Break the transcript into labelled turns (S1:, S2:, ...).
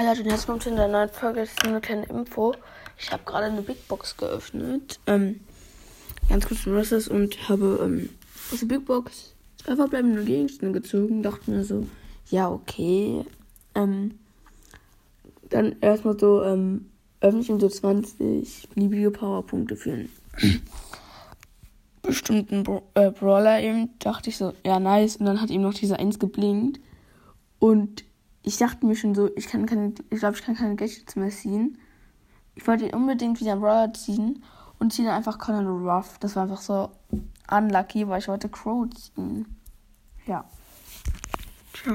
S1: Hallo und herzlich willkommen zu einer neuen Folge. Das ist nur eine kleine Info. Ich habe gerade eine Big Box geöffnet. Ähm, ganz kurz zum Rest und habe ähm, aus der Big Box zwei verbleibende Gegenstände gezogen. Dachte mir so, ja, okay. Ähm, dann erstmal so, ähm, öffne ich so 20 beliebige Powerpunkte für einen bestimmten Bra äh, Brawler eben. Dachte ich so, ja, nice. Und dann hat ihm noch diese 1 geblinkt. Und ich dachte mir schon so, ich kann keine, ich glaube, ich kann keine Gadgets mehr ziehen. Ich wollte ihn unbedingt wieder Brawler ziehen und ziehe dann einfach Conan Ruff. Das war einfach so unlucky, weil ich wollte Crow ziehen. Ja. Ciao.